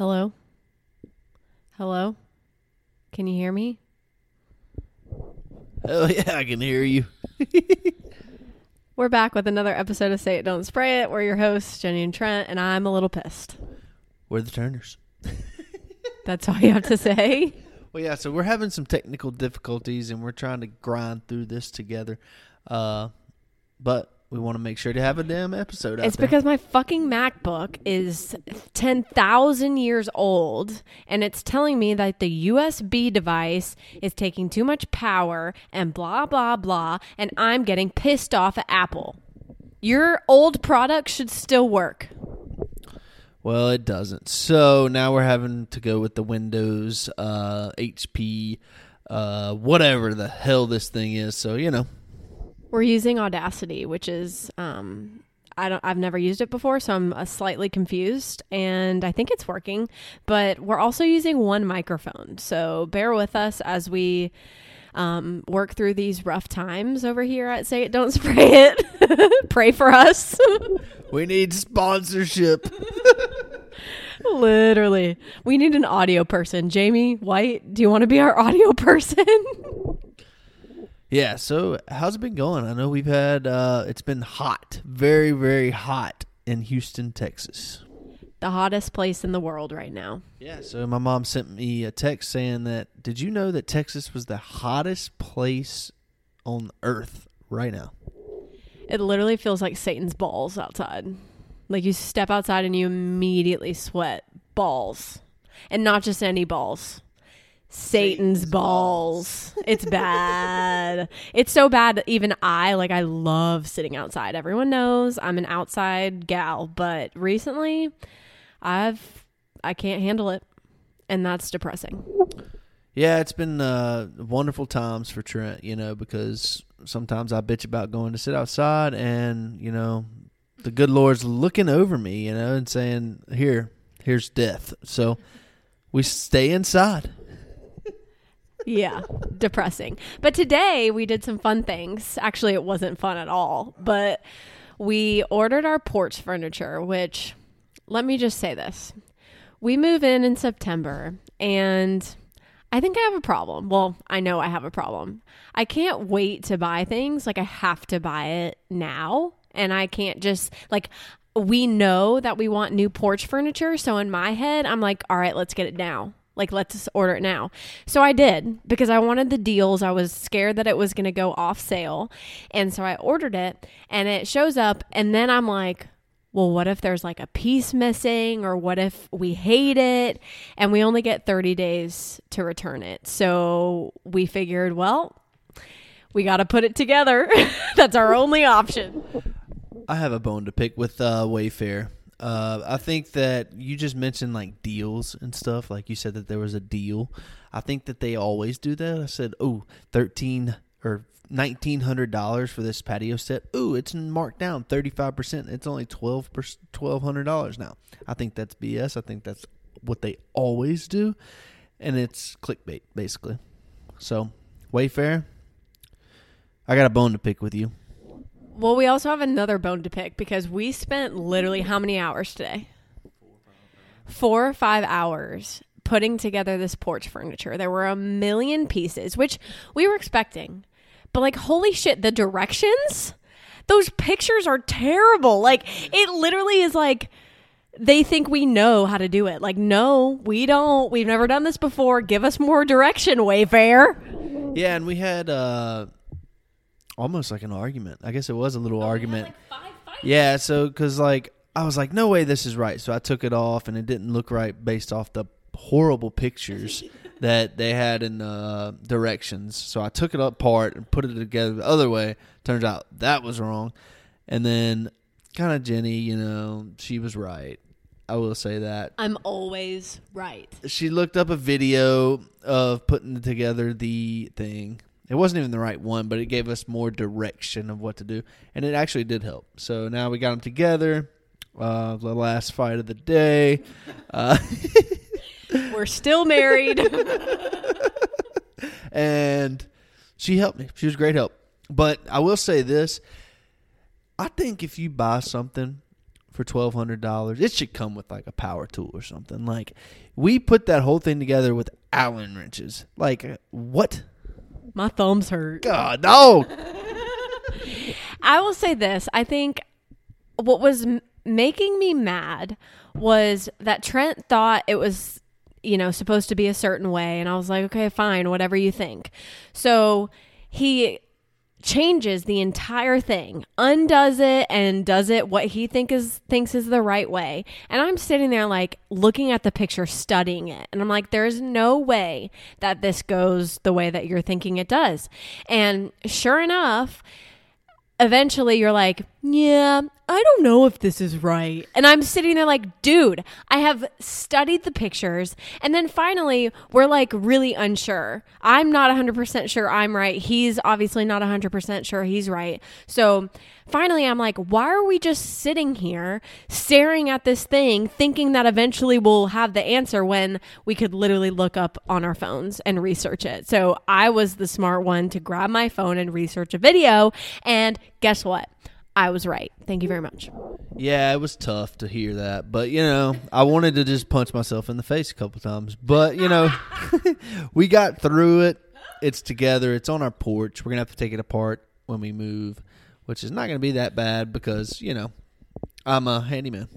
Hello? Hello? Can you hear me? Oh yeah, I can hear you. We're back with another episode of Say It Don't Spray It. We're your hosts, Jenny and Trent, and I'm a little pissed. We're the Turners. That's all you have to say. Well, yeah. So we're having some technical difficulties, and we're trying to grind through this together. Uh, but we want to make sure to have a damn episode out It's there. because my fucking MacBook is 10,000 years old and it's telling me that the USB device is taking too much power and blah, blah, blah. And I'm getting pissed off at Apple. Your old product should still work. Well, it doesn't. So now we're having to go with the Windows, uh, HP, uh, whatever the hell this thing is. So you know, We're using Audacity, which is um I don't I've never used it before, so I'm uh, slightly confused and I think it's working, but we're also using one microphone. So bear with us as we um, work through these rough times over here at Say It Don't Spray It. Pray for us. we need sponsorship. Literally. We need an audio person. Jamie White, do you want to be our audio person? yeah. So how's it been going? I know we've had. Uh, it's been hot, very very hot in Houston, Texas. the hottest place in the world right now. Yeah, so my mom sent me a text saying that did you know that Texas was the hottest place on earth right now? It literally feels like Satan's balls outside. Like you step outside and you immediately sweat balls. And not just any balls. Satan's, balls. It's bad. it's so bad that even I, like, I love sitting outside. Everyone knows I'm an outside gal, but recently I've, I can't handle it. And that's depressing. Yeah, it's been uh, wonderful times for Trent, you know, because sometimes I bitch about going to sit outside and, you know, the good Lord's looking over me, you know, and saying, "Here, here's death." So we stay inside. Yeah, depressing. But today we did some fun things. Actually, it wasn't fun at all, but we ordered our porch furniture, which let me just say this. We move in in September and I think I have a problem. Well, I know I have a problem. I can't wait to buy things. Like I have to buy it now and I can't just like we know that we want new porch furniture, so in my head I'm like, "All right, let's get it now." Like, let's order it now. So I did because I wanted the deals. I was scared that it was going to go off sale. And so I ordered it and it shows up. And then I'm like, well, what if there's like a piece missing or what if we hate it and we only get 30 days to return it? So we figured, well, we got to put it together. That's our only option. I have a bone to pick with uh, Wayfair. Uh, I think that you just mentioned like deals and stuff. Like you said that there was a deal. I think that they always do that. I said, oh, thirteen or nineteen hundred dollars for this patio set. Ooh, it's marked down thirty five percent. It's only twelve twelve hundred dollars now. I think that's BS. I think that's what they always do, and it's clickbait basically. So Wayfair, I got a bone to pick with you. Well, we also have another bone to pick because we spent literally how many hours today? Four or five hours putting together this porch furniture. There were a million pieces, which we were expecting. But like, holy shit, the directions? Those pictures are terrible. Like, it literally is like they think we know how to do it. Like, no, we don't. We've never done this before. Give us more direction, Wayfair. Yeah, and we had uh almost like an argument. I guess it was a little argument. yeah, so cuz like I was like no way this is right. So I took it off and it didn't look right based off the horrible pictures that they had in uh directions. So I took it apart and put it together the other way. Turns out that was wrong. And then kind of Jenny, you know, she was right. I will say that I'm always right. she looked up a video of putting together the thing. It wasn't even the right one, but it gave us more direction of what to do, and it actually did help. So now we got them together. Uh, the last fight of the day. Uh, We're still married. and she helped me. She was great help. But I will say this: I think if you buy something for twelve hundred dollars. It should come with like a power tool or something. Like we put that whole thing together with Allen wrenches. Like what? My thumbs hurt. God no. I will say this. I think what was m- making me mad was that Trent thought it was, you know, supposed to be a certain way. And I was like, okay, fine, whatever you think. So he changes the entire thing, undoes it, and does it what he think is thinks is the right way. And I'm sitting there like looking at the picture, studying it, and I'm like, there's no way that this goes the way that you're thinking it does. And sure enough, eventually you're like, yeah, I don't know if this is right. And I'm sitting there like, dude, I have studied the pictures. And then finally, we're like really unsure. I'm not 100% sure I'm right. He's obviously not 100% sure he's right. So finally, I'm like, why are we just sitting here staring at this thing, thinking that eventually we'll have the answer when we could literally look up on our phones and research it? So I was the smart one to grab my phone and research a video. And guess what? I was right. Thank you very much. Yeah, it was tough to hear that, but you know, I wanted to just punch myself in the face a couple times, but you know, we got through it. It's together. It's on our porch. We're gonna have to take it apart when we move, which is not gonna be that bad because you know, I'm a handyman.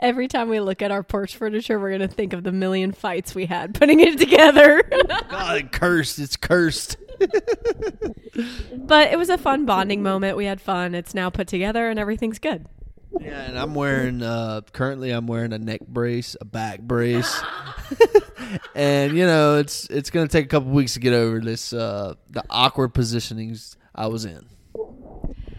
Every time we look at our porch furniture, we're going to think of the million fights we had putting it together. God, cursed. It's cursed. but it was a fun bonding moment. We had fun. It's now put together and everything's good. Yeah, and I'm wearing uh currently I'm wearing a neck brace, a back brace. and you know, it's it's going to take a couple weeks to get over this uh the awkward positionings I was in.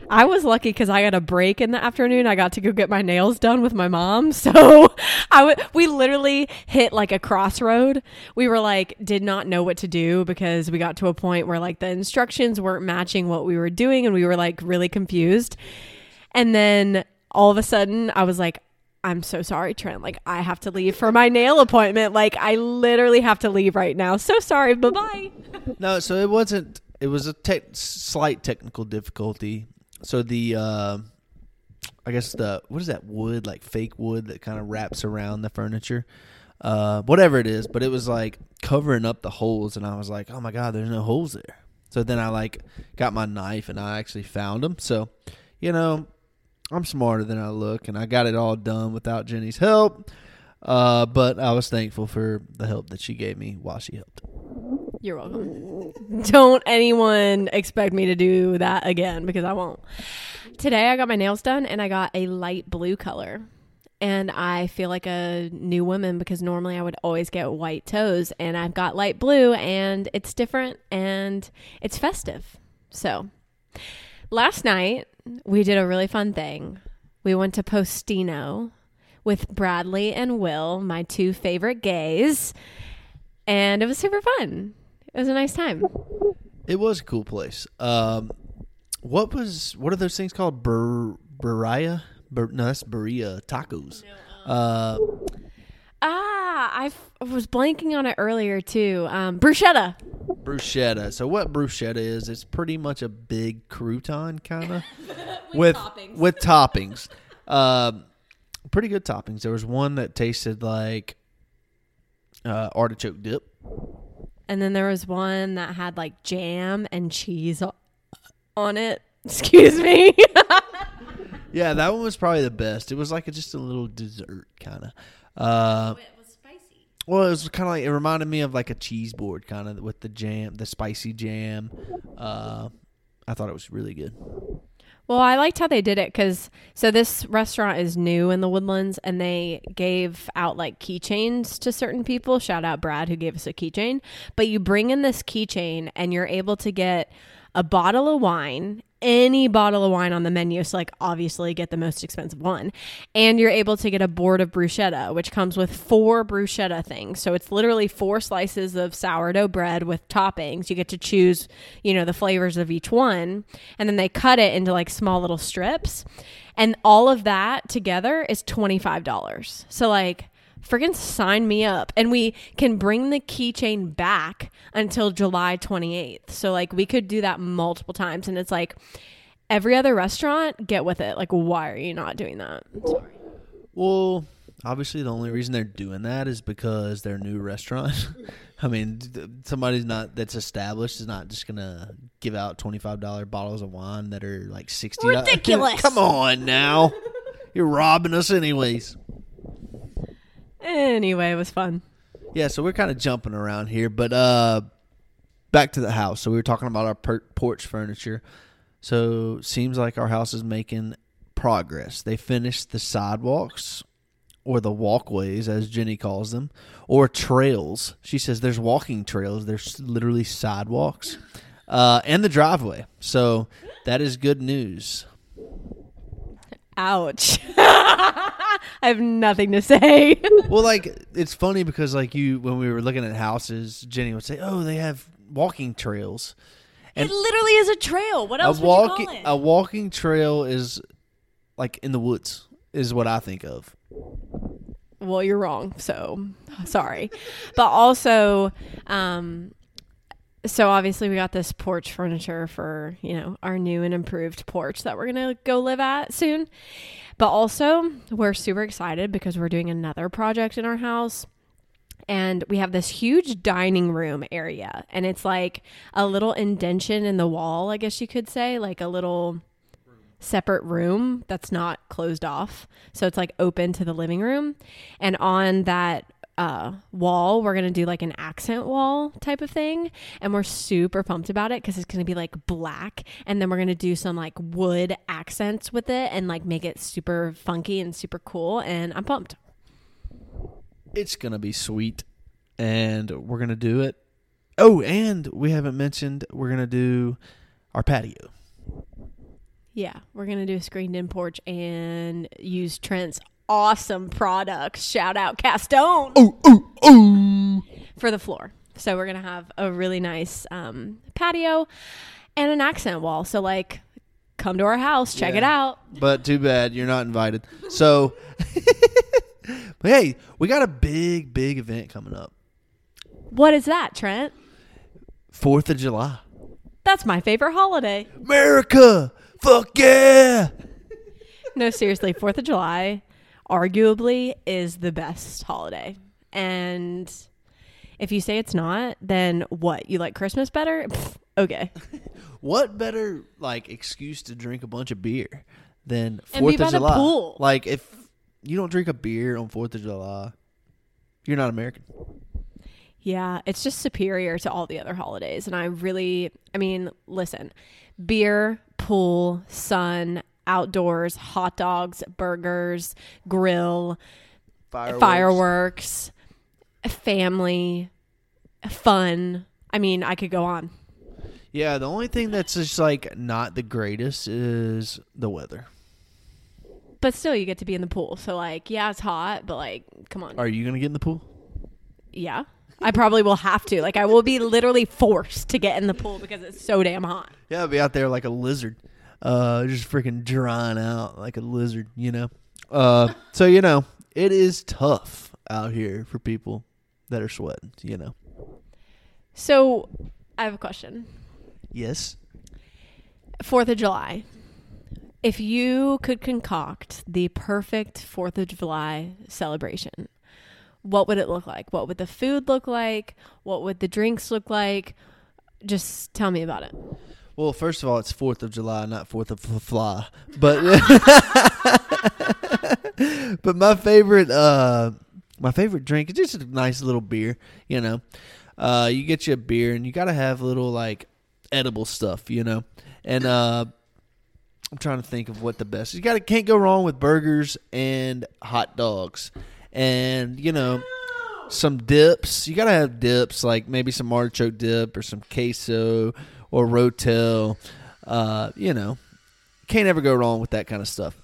I was lucky because I got a break in the afternoon. I got to go get my nails done with my mom. So I w- we literally hit like a crossroad. We were like, did not know what to do because we got to a point where like the instructions weren't matching what we were doing and we were like really confused. And then all of a sudden, I was like, I'm so sorry, Trent. Like, I have to leave for my nail appointment. Like, I literally have to leave right now. So sorry. Bye bye. No, so it wasn't. It was a te- slight technical difficulty. So the, uh, I guess the what is that wood like fake wood that kind of wraps around the furniture, uh, whatever it is. But it was like covering up the holes, and I was like, oh my god, there's no holes there. So then I like got my knife and I actually found them. So, you know, I'm smarter than I look, and I got it all done without Jenny's help. Uh, but I was thankful for the help that she gave me while she helped. You're welcome. Don't anyone expect me to do that again because I won't. Today I got my nails done and I got a light blue color. And I feel like a new woman because normally I would always get white toes and I've got light blue and it's different and it's festive. So, last night we did a really fun thing. We went to Postino with Bradley and Will, my two favorite gays, and it was super fun. It was a nice time. It was a cool place. Um, what was what are those things called? Bur burraya? Bur, no, that's burrilla tacos. Uh, Ah, I f- I was blanking on it earlier too. Um, bruschetta. bruschetta. So what bruschetta is? It's pretty much a big crouton kind of with toppings. with toppings. Um, pretty good toppings. There was one that tasted like uh, artichoke dip. And then there was one that had like jam and cheese on it. Excuse me. Yeah, that one was probably the best. It was like a, just a little dessert kind of. Uh, it was spicy. Well, it was kind of like it reminded me of like a cheese board, kind of with the jam, the spicy jam. Uh, I thought it was really good. Well, I liked how they did it because so this restaurant is new in the Woodlands, and they gave out like keychains to certain people. Shout out Brad who gave us a keychain. But you bring in this keychain, and you're able to get a bottle of wine, any bottle of wine on the menu. So, like, obviously, get the most expensive one, and you're able to get a board of bruschetta, which comes with four bruschetta things. So it's literally four slices of sourdough bread with toppings. You get to choose, you know, the flavors of each one, and then they cut it into like small little strips, and all of that together is twenty five dollars. So like friggin' sign me up and we can bring the keychain back until july 28th so like we could do that multiple times and it's like every other restaurant get with it like why are you not doing that sorry Well, obviously the only reason they're doing that is because their new restaurant. I mean, somebody's not that's established is not just gonna give out twenty five dollar bottles of wine that are like sixty. Ridiculous. Come on now, you're robbing us anyways. Anyway, it was fun. Yeah, so we're kind of jumping around here, but uh, back to the house. So we were talking about our per- porch furniture. So seems like our house is making progress. They finished the sidewalks or the walkways, as Jenny calls them, or trails. She says there's walking trails. There's literally sidewalks, uh, and the driveway. So that is good news. Ouch. I have nothing to say. Well, like it's funny because like you when we were looking at houses, Jenny would say, "Oh, they have walking trails." it literally is a trail. What else a walking you call it? a walking trail is like in the woods is what I think of. well, you're wrong. So sorry. but also, um, so obviously we got this porch furniture for, you know, our new and improved porch that we're to go live at soon. But also, we're super excited because we're doing another project in our house. And we have this huge dining room area. And it's like a little indention in the wall, I guess you could say, like a little separate room that's not closed off. So it's like open to the living room. And on that uh, wall, we're going to do like an accent wall type of thing. And we're super pumped about it because it's going to be like black. And then we're going to do some like wood accents with it and like make it super funky and super cool. And I'm pumped. It's gonna be sweet, and we're gonna do it. Oh, and we haven't mentioned we're gonna do our patio. Yeah, we're going to do a screened in porch and use Trent's awesome products. Shout out Castone. Oh, oh, oh! for the floor. So we're gonna have a really nice um, patio and an accent wall. So like, come to our house, check it out. But too bad you're not invited. So, but hey, we got a big, big event coming up. What is that, Trent? Fourth of July, That's my favorite holiday. America. Fuck yeah! No, seriously, Fourth of July, arguably, is the best holiday. And if you say it's not, then what? You like Christmas better? Pfft, okay. What better like excuse to drink a bunch of beer than Fourth of July? pool. Like if you don't drink a beer on Fourth of July, you're not American. Yeah, it's just superior to all the other holidays. And I really, I mean, listen beer, pool, sun, outdoors, hot dogs, burgers, grill, fireworks, family, fun. I mean, I could go on. Yeah, the only thing that's just like not the greatest is the weather. But still, you get to be in the pool. So, like, yeah, it's hot, but like, come on. Are you gonna get in the pool? Yeah. I probably will have to. Like, I will be literally forced to get in the pool because it's so damn hot. Yeah, I'll be out there like a lizard, uh, just freaking drying out like a lizard, you know. Uh, so you know it is tough out here for people that are sweating, you know. So, I have a question. Yes. Fourth of July. If you could concoct the perfect Fourth of July celebration, what would it look like? What would the food look like? What would the drinks look like? Just tell me about it. Well, first of all, it's Fourth of July, not Fourth of Fly. But but my favorite uh my favorite drink is just a nice little beer. You know, uh, you get you a beer and you got to have little like edible stuff. You know, and uh, I'm trying to think of what the best. You got to can't go wrong with burgers and hot dogs, and you know some dips. You gotta have dips, like maybe some artichoke dip or some queso or rotel. Uh, you know, can't ever go wrong with that kind of stuff.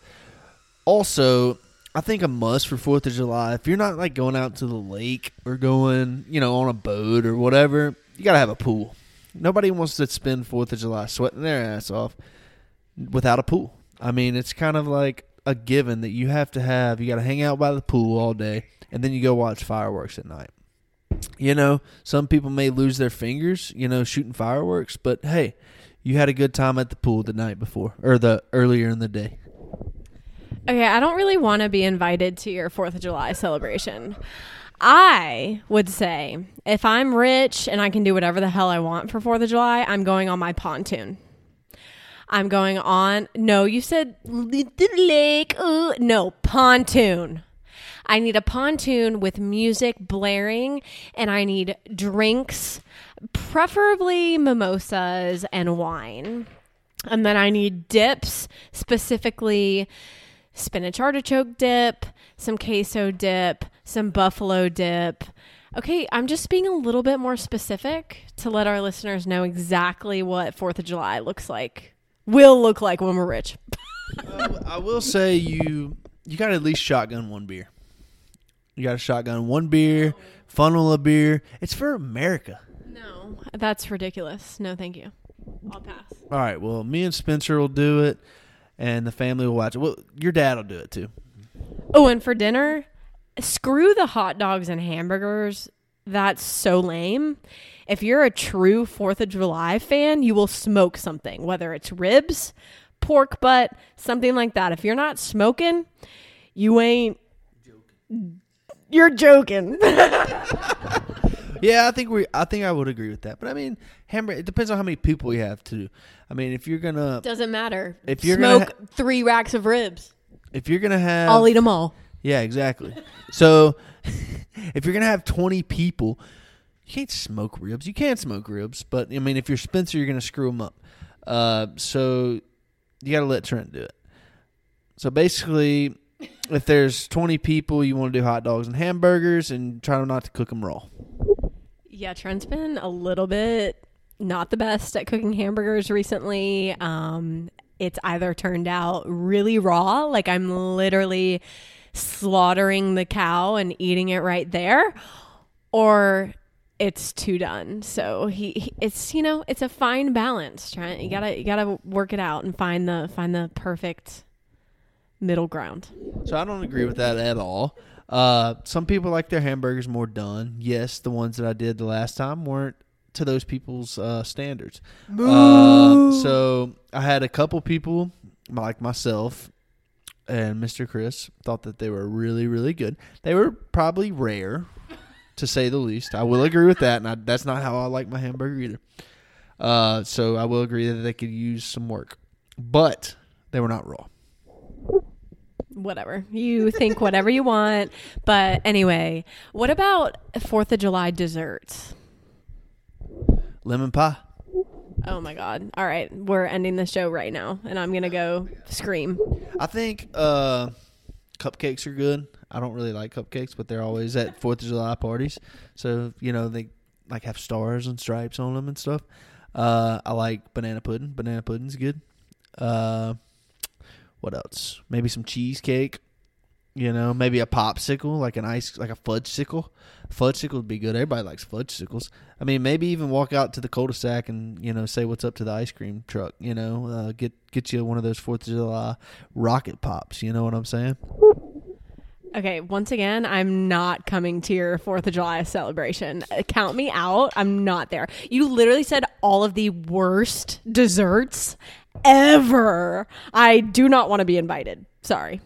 Also, I think a must for Fourth of July. If you're not like going out to the lake or going, you know, on a boat or whatever, you gotta have a pool. Nobody wants to spend Fourth of July sweating their ass off without a pool. I mean, it's kind of like a given that you have to have. You got to hang out by the pool all day, and then you go watch fireworks at night. You know, some people may lose their fingers, you know, shooting fireworks, but hey, you had a good time at the pool the night before or the earlier in the day. Okay, I don't really want to be invited to your 4th of July celebration. I would say if I'm rich and I can do whatever the hell I want for 4th of July, I'm going on my pontoon. I'm going on. No, you said lake. No, pontoon. I need a pontoon with music blaring and I need drinks, preferably mimosas and wine. And then I need dips, specifically spinach artichoke dip, some queso dip, some buffalo dip. Okay, I'm just being a little bit more specific to let our listeners know exactly what 4th of July looks like, will look like when we're rich. I will say you you got at least shotgun one beer. You got a shotgun one beer, funnel a beer. It's for America. No, that's ridiculous. No, thank you. I'll pass. All right. Well, me and Spencer will do it, and the family will watch it. Well, your dad will do it too. Oh, and for dinner, screw the hot dogs and hamburgers. That's so lame. If you're a true 4th of July fan, you will smoke something, whether it's ribs, pork butt, something like that. If you're not smoking, you ain't. You're joking. Yeah, I think we. I think I would agree with that. But I mean, hamburger. It depends on how many people you have to. I mean, if you're gonna Doesn't matter. If you're gonna smoke three racks of ribs, if you're gonna have I'll eat them all. Yeah, exactly. so if you're gonna have twenty people, you can't smoke ribs. You can't smoke ribs, but I mean, if you're Spencer, you're gonna screw them up. Uh, so you got to let Trent do it. So basically, if there's 20 people, you want to do hot dogs and hamburgers, and try not to cook them raw. Yeah, Trent's been a little bit not the best at cooking hamburgers recently. Um, it's either turned out really raw, like I'm literally slaughtering the cow and eating it right there, or it's too done. So he, he it's you know it's a fine balance, Trent. You gotta you gotta work it out and find the find the perfect middle ground. So I don't agree with that at all. Uh, some people like their hamburgers more done. Yes, the ones that I did the last time weren't to those people's uh, standards. Uh, so I had a couple people like myself and Mr. Chris thought that they were really, really good. They were probably rare, to say the least. I will agree with that, and I, that's not how I like my hamburger either. Uh, so I will agree that they could use some work, but they were not raw. Whatever. You think whatever you want. But anyway, what about 4th of July desserts? Lemon pie. Oh my God. All right. We're ending the show right now, and I'm going to go scream. I think uh, cupcakes are good. I don't really like cupcakes, but they're always at Fourth of July parties. So you know they like have stars and stripes on them and stuff. Uh, I like banana pudding. Banana pudding's good. Uh, what else? Maybe some cheesecake. You know, maybe a popsicle, like an ice, like a fudge sickle. Fudge sickle would be good. Everybody likes fudge sickles. I mean, maybe even walk out to the cul-de-sac and you know say what's up to the ice cream truck. You know, uh, get get you one of those Fourth of July rocket pops. You know what I'm saying? Okay, once again, I'm not coming to your 4th of July celebration. Uh, Count me out. I'm not there. You literally said all of the worst desserts ever. I do not want to be invited. Sorry.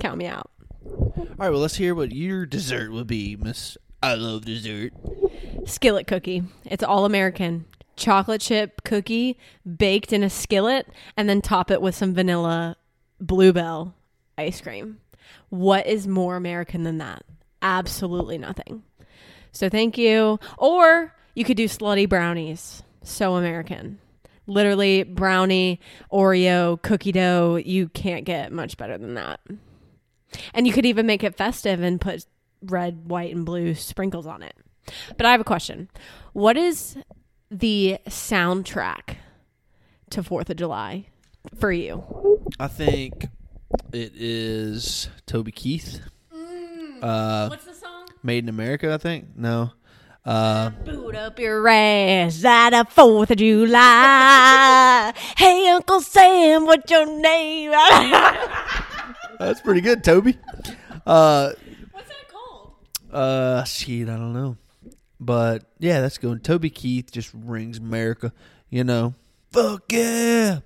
Count me out. All right, well, let's hear what your dessert would be, Miss. I love dessert. Skillet cookie. It's all American. Chocolate chip cookie baked in a skillet and then top it with some vanilla Blue Bell ice cream. What is more American than that? Absolutely nothing. So thank you. Or you could do slutty brownies. So American. Literally brownie, Oreo, cookie dough. You can't get much better than that. And you could even make it festive and put red, white, and blue sprinkles on it. But I have a question. What is the soundtrack to 4th of July for you? I think it is Toby Keith. Uh, What's the song? Made in America, I think. No. Uh, Boot up your ass at the 4th of July. hey, Uncle Sam, what's your name? that's pretty good, Toby. Uh, what's that called? uh, shit, I don't know. But yeah, that's good. Toby Keith just rings America. You know, fuck yeah.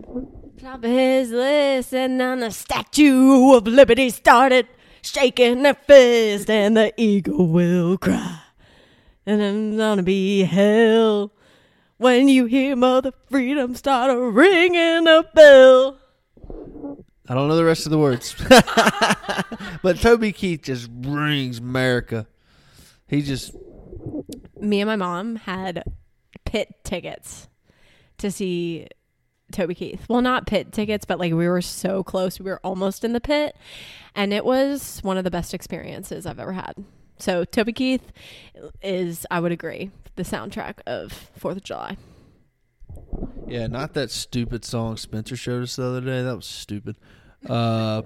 Top of his list, and then the Statue of Liberty started shaking their fist, and the eagle will cry. And I'm gonna be hell when you hear Mother Freedom start a ringing a bell. I don't know the rest of the words, but Toby Keith just rings America. He just Me and my mom had pit tickets to see Toby Keith. Well, not pit tickets, but like we were so close. We were almost in the pit, and it was one of the best experiences I've ever had. So Toby Keith is, I would agree, the soundtrack of Fourth of July. yeah, not that stupid song Spencer showed us the other day. That was stupid. Uh,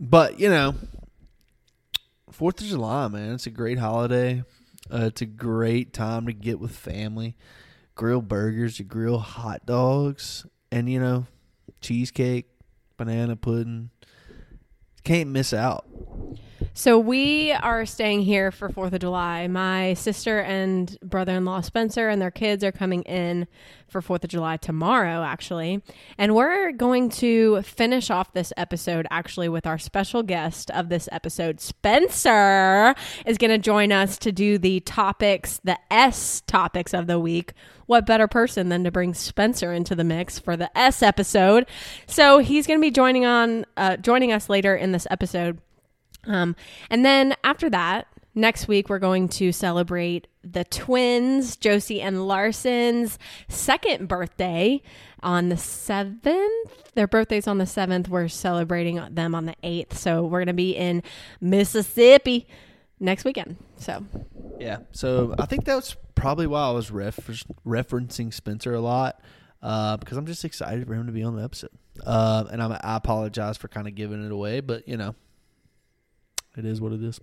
but you know, Fourth of July, man, it's a great holiday. Uh, it's a great time to get with family, grill burgers, you grill hot dogs, and you know, cheesecake, banana pudding. Can't miss out. So we are staying here for Fourth of July. My sister and brother-in-law Spencer and their kids are coming in for Fourth of July tomorrow, actually, and we're going to finish off this episode actually with our special guest of this episode, Spencer, is going to join us to do the topics, the S topics of the week. What better person than to bring Spencer into the mix for the S episode? So he's going to be joining on, uh, joining us later in this episode. Um, and then after that, next week, we're going to celebrate the twins, Josie and Larson's second birthday on the 7th. Their birthday's on the 7th. We're celebrating them on the 8th. So we're going to be in Mississippi next weekend. So, Yeah. So I think that's probably why I was refer- referencing Spencer a lot uh, because I'm just excited for him to be on the episode. Uh, and I'm, I apologize for kind of giving it away, but you know, it is what it is.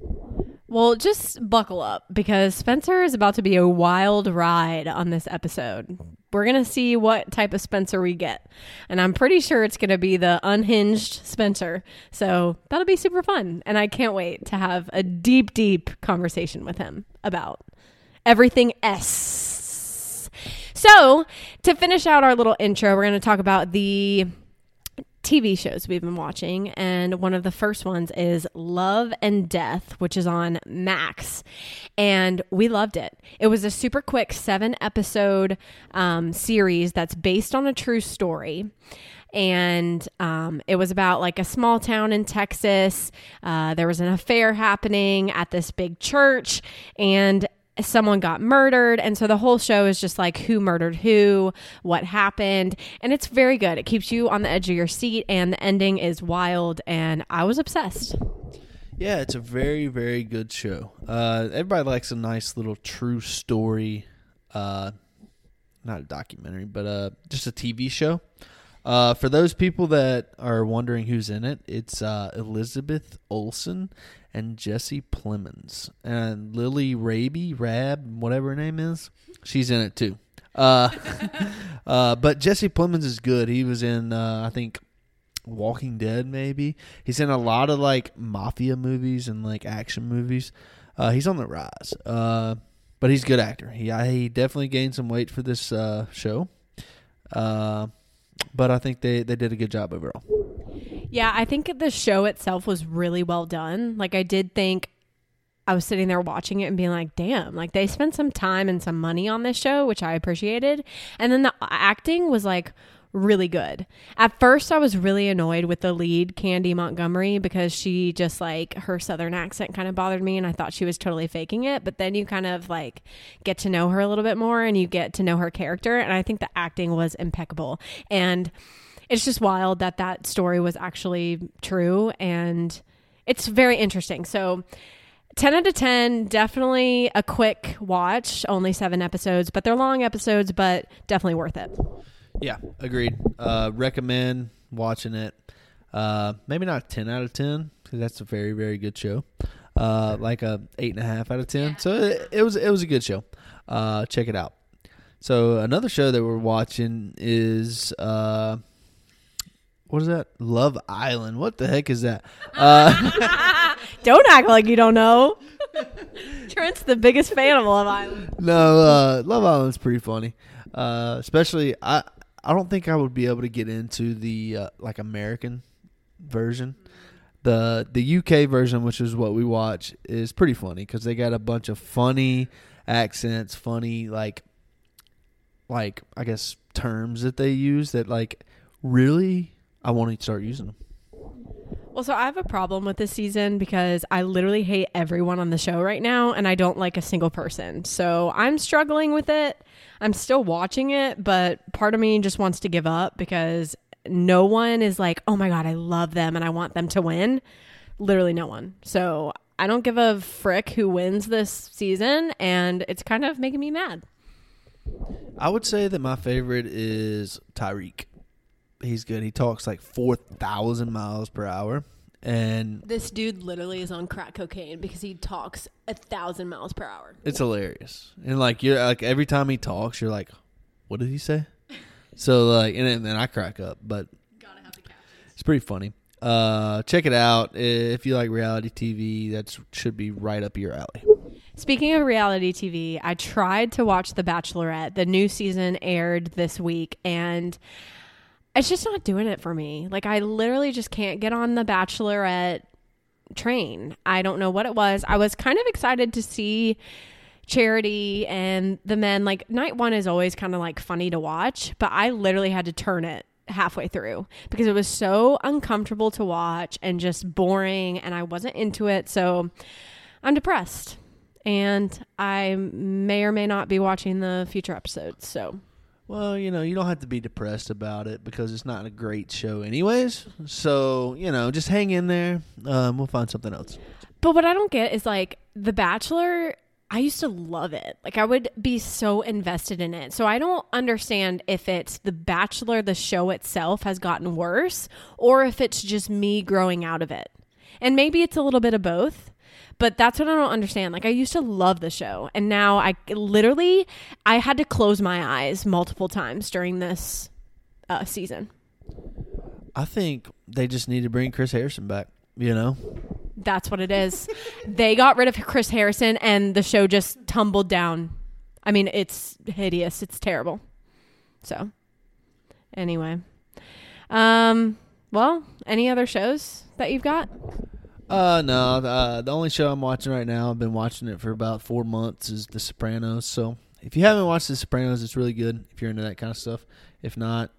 well, just buckle up because Spencer is about to be a wild ride on this episode. We're going to see what type of Spencer we get. And I'm pretty sure it's going to be the unhinged Spencer. So that'll be super fun. And I can't wait to have a deep, deep conversation with him about everything S. So, to finish out our little intro, we're going to talk about the TV shows we've been watching, and one of the first ones is Love and Death, which is on Max, and we loved it. It was a super quick seven episode um, series that's based on a true story. And um, it was about like a small town in Texas. Uh, there was an affair happening at this big church, and someone got murdered and so the whole show is just like who murdered who what happened and it's very good it keeps you on the edge of your seat and the ending is wild and i was obsessed Yeah, it's a very, very good show. Uh, everybody likes a nice little true story, uh, not a documentary, but uh, just a TV show. Uh, for those people that are wondering who's in it, it's uh, Elizabeth Olsen and Jesse Plemons and Lily Raby, Rab, whatever her name is. She's in it too. Uh, uh, but Jesse Plemons is good. He was in, uh, I think, Walking Dead, maybe. He's in a lot of like mafia movies and like action movies. Uh, he's on the rise. But he's a good actor. He I, he definitely gained some weight for this show. But I think they, they did a good job overall. yeah i think the show itself was really well done like i did think i was sitting there watching it and being like damn like they spent some time and some money on this show which i appreciated and then the acting was like really good. At first, I was really annoyed with the lead, Candy Montgomery, because she just like her southern accent kind of bothered me and I thought she was totally faking it. But then you kind of like get to know her a little bit more and you get to know her character. And I think the acting was impeccable. And it's just wild that that story was actually true. And it's very interesting. So, 10 out of 10 definitely a quick watch only seven episodes but they're long episodes but definitely worth it Yeah, agreed. Uh, recommend watching it. Uh, maybe not ten out of ten because that's a very very good show. Uh, like a eight and a half out of ten. So it, it was it was a good show. Uh, check it out. So another show that we're watching is uh, what is that? Love Island. What the heck is that? Uh, don't act like you don't know trent's the biggest fan of love island no, uh, Love Island's pretty funny. Uh, especially I I don't think I would be able to get into the uh, like American version. The the UK version, which is what we watch, is pretty funny because they got a bunch of funny accents, funny like like I guess terms that they use that like really I want to start using them. Well, so I have a problem with this season because I literally hate everyone on the show right now and I don't like a single person. So I'm struggling with it. I'm still watching it, but part of me just wants to give up because no one is like, oh my God, I love them and I want them to win. Literally no one. So I don't give a frick who wins this season and it's kind of making me mad. I would say that my favorite is Tyrique. He's good. He talks like 4,000 miles per hour. And This dude literally is on crack cocaine because he talks a thousand miles per hour. it's hilarious. And like you're like every time he talks, you're like, what did he say? so like and then I crack up, but Gotta have the it's pretty funny. Uh check it out if you like reality TV. That should be right up your alley. Speaking of reality TV, I tried to watch The Bachelorette. The new season aired this week and it's just not doing it for me. Like I literally just can't get on The Bachelorette train. I don't know what it was. I was kind of excited to see Charity and the men. Like night 1 is always kind of like funny to watch, but I literally had to turn it halfway through because it was so uncomfortable to watch and just boring and I wasn't into it. So I'm depressed and I may or may not be watching the future episodes. So Well, you know, you don't have to be depressed about it because it's not a great show, anyways. So, you know, just hang in there. Um, we'll find something else. But what I don't get is like The Bachelor, I used to love it. Like I would be so invested in it. So I don't understand if it's The Bachelor, the show itself has gotten worse, or if it's just me growing out of it. And maybe it's a little bit of both. But that's what I don't understand. Like I used to love the show, and now I literally I had to close my eyes multiple times during this uh, season. I think they just need to bring Chris Harrison back, you know? That's what it is. they got rid of Chris Harrison and the show just tumbled down. I mean, it's hideous. It's terrible. So, anyway. Um, well, any other shows that you've got? Uh no, uh, the only show I'm watching right now, I've been watching it for about four months, is The Sopranos. So if you haven't watched The Sopranos, it's really good if you're into that kind of stuff. If not,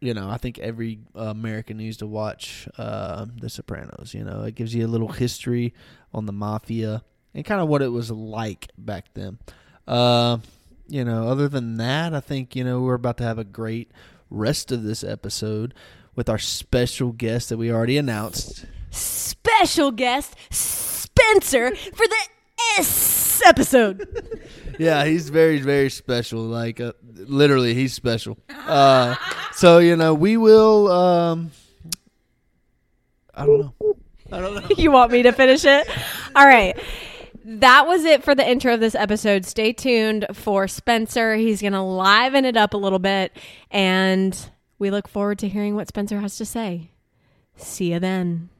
you know, I think every uh, American needs to watch uh, The Sopranos. You know, it gives you a little history on the mafia and kind of what it was like back then. Uh, you know, other than that, I think you know we're about to have a great rest of this episode with our special guest that we already announced. Special guest Spencer for the S episode. yeah, he's very, very special. Like, uh, literally, he's special. Uh, so you know, we will. Um, I don't know. I don't know. you want me to finish it? All right. That was it for the intro of this episode. Stay tuned for Spencer. He's going to liven it up a little bit, and we look forward to hearing what Spencer has to say. See you then.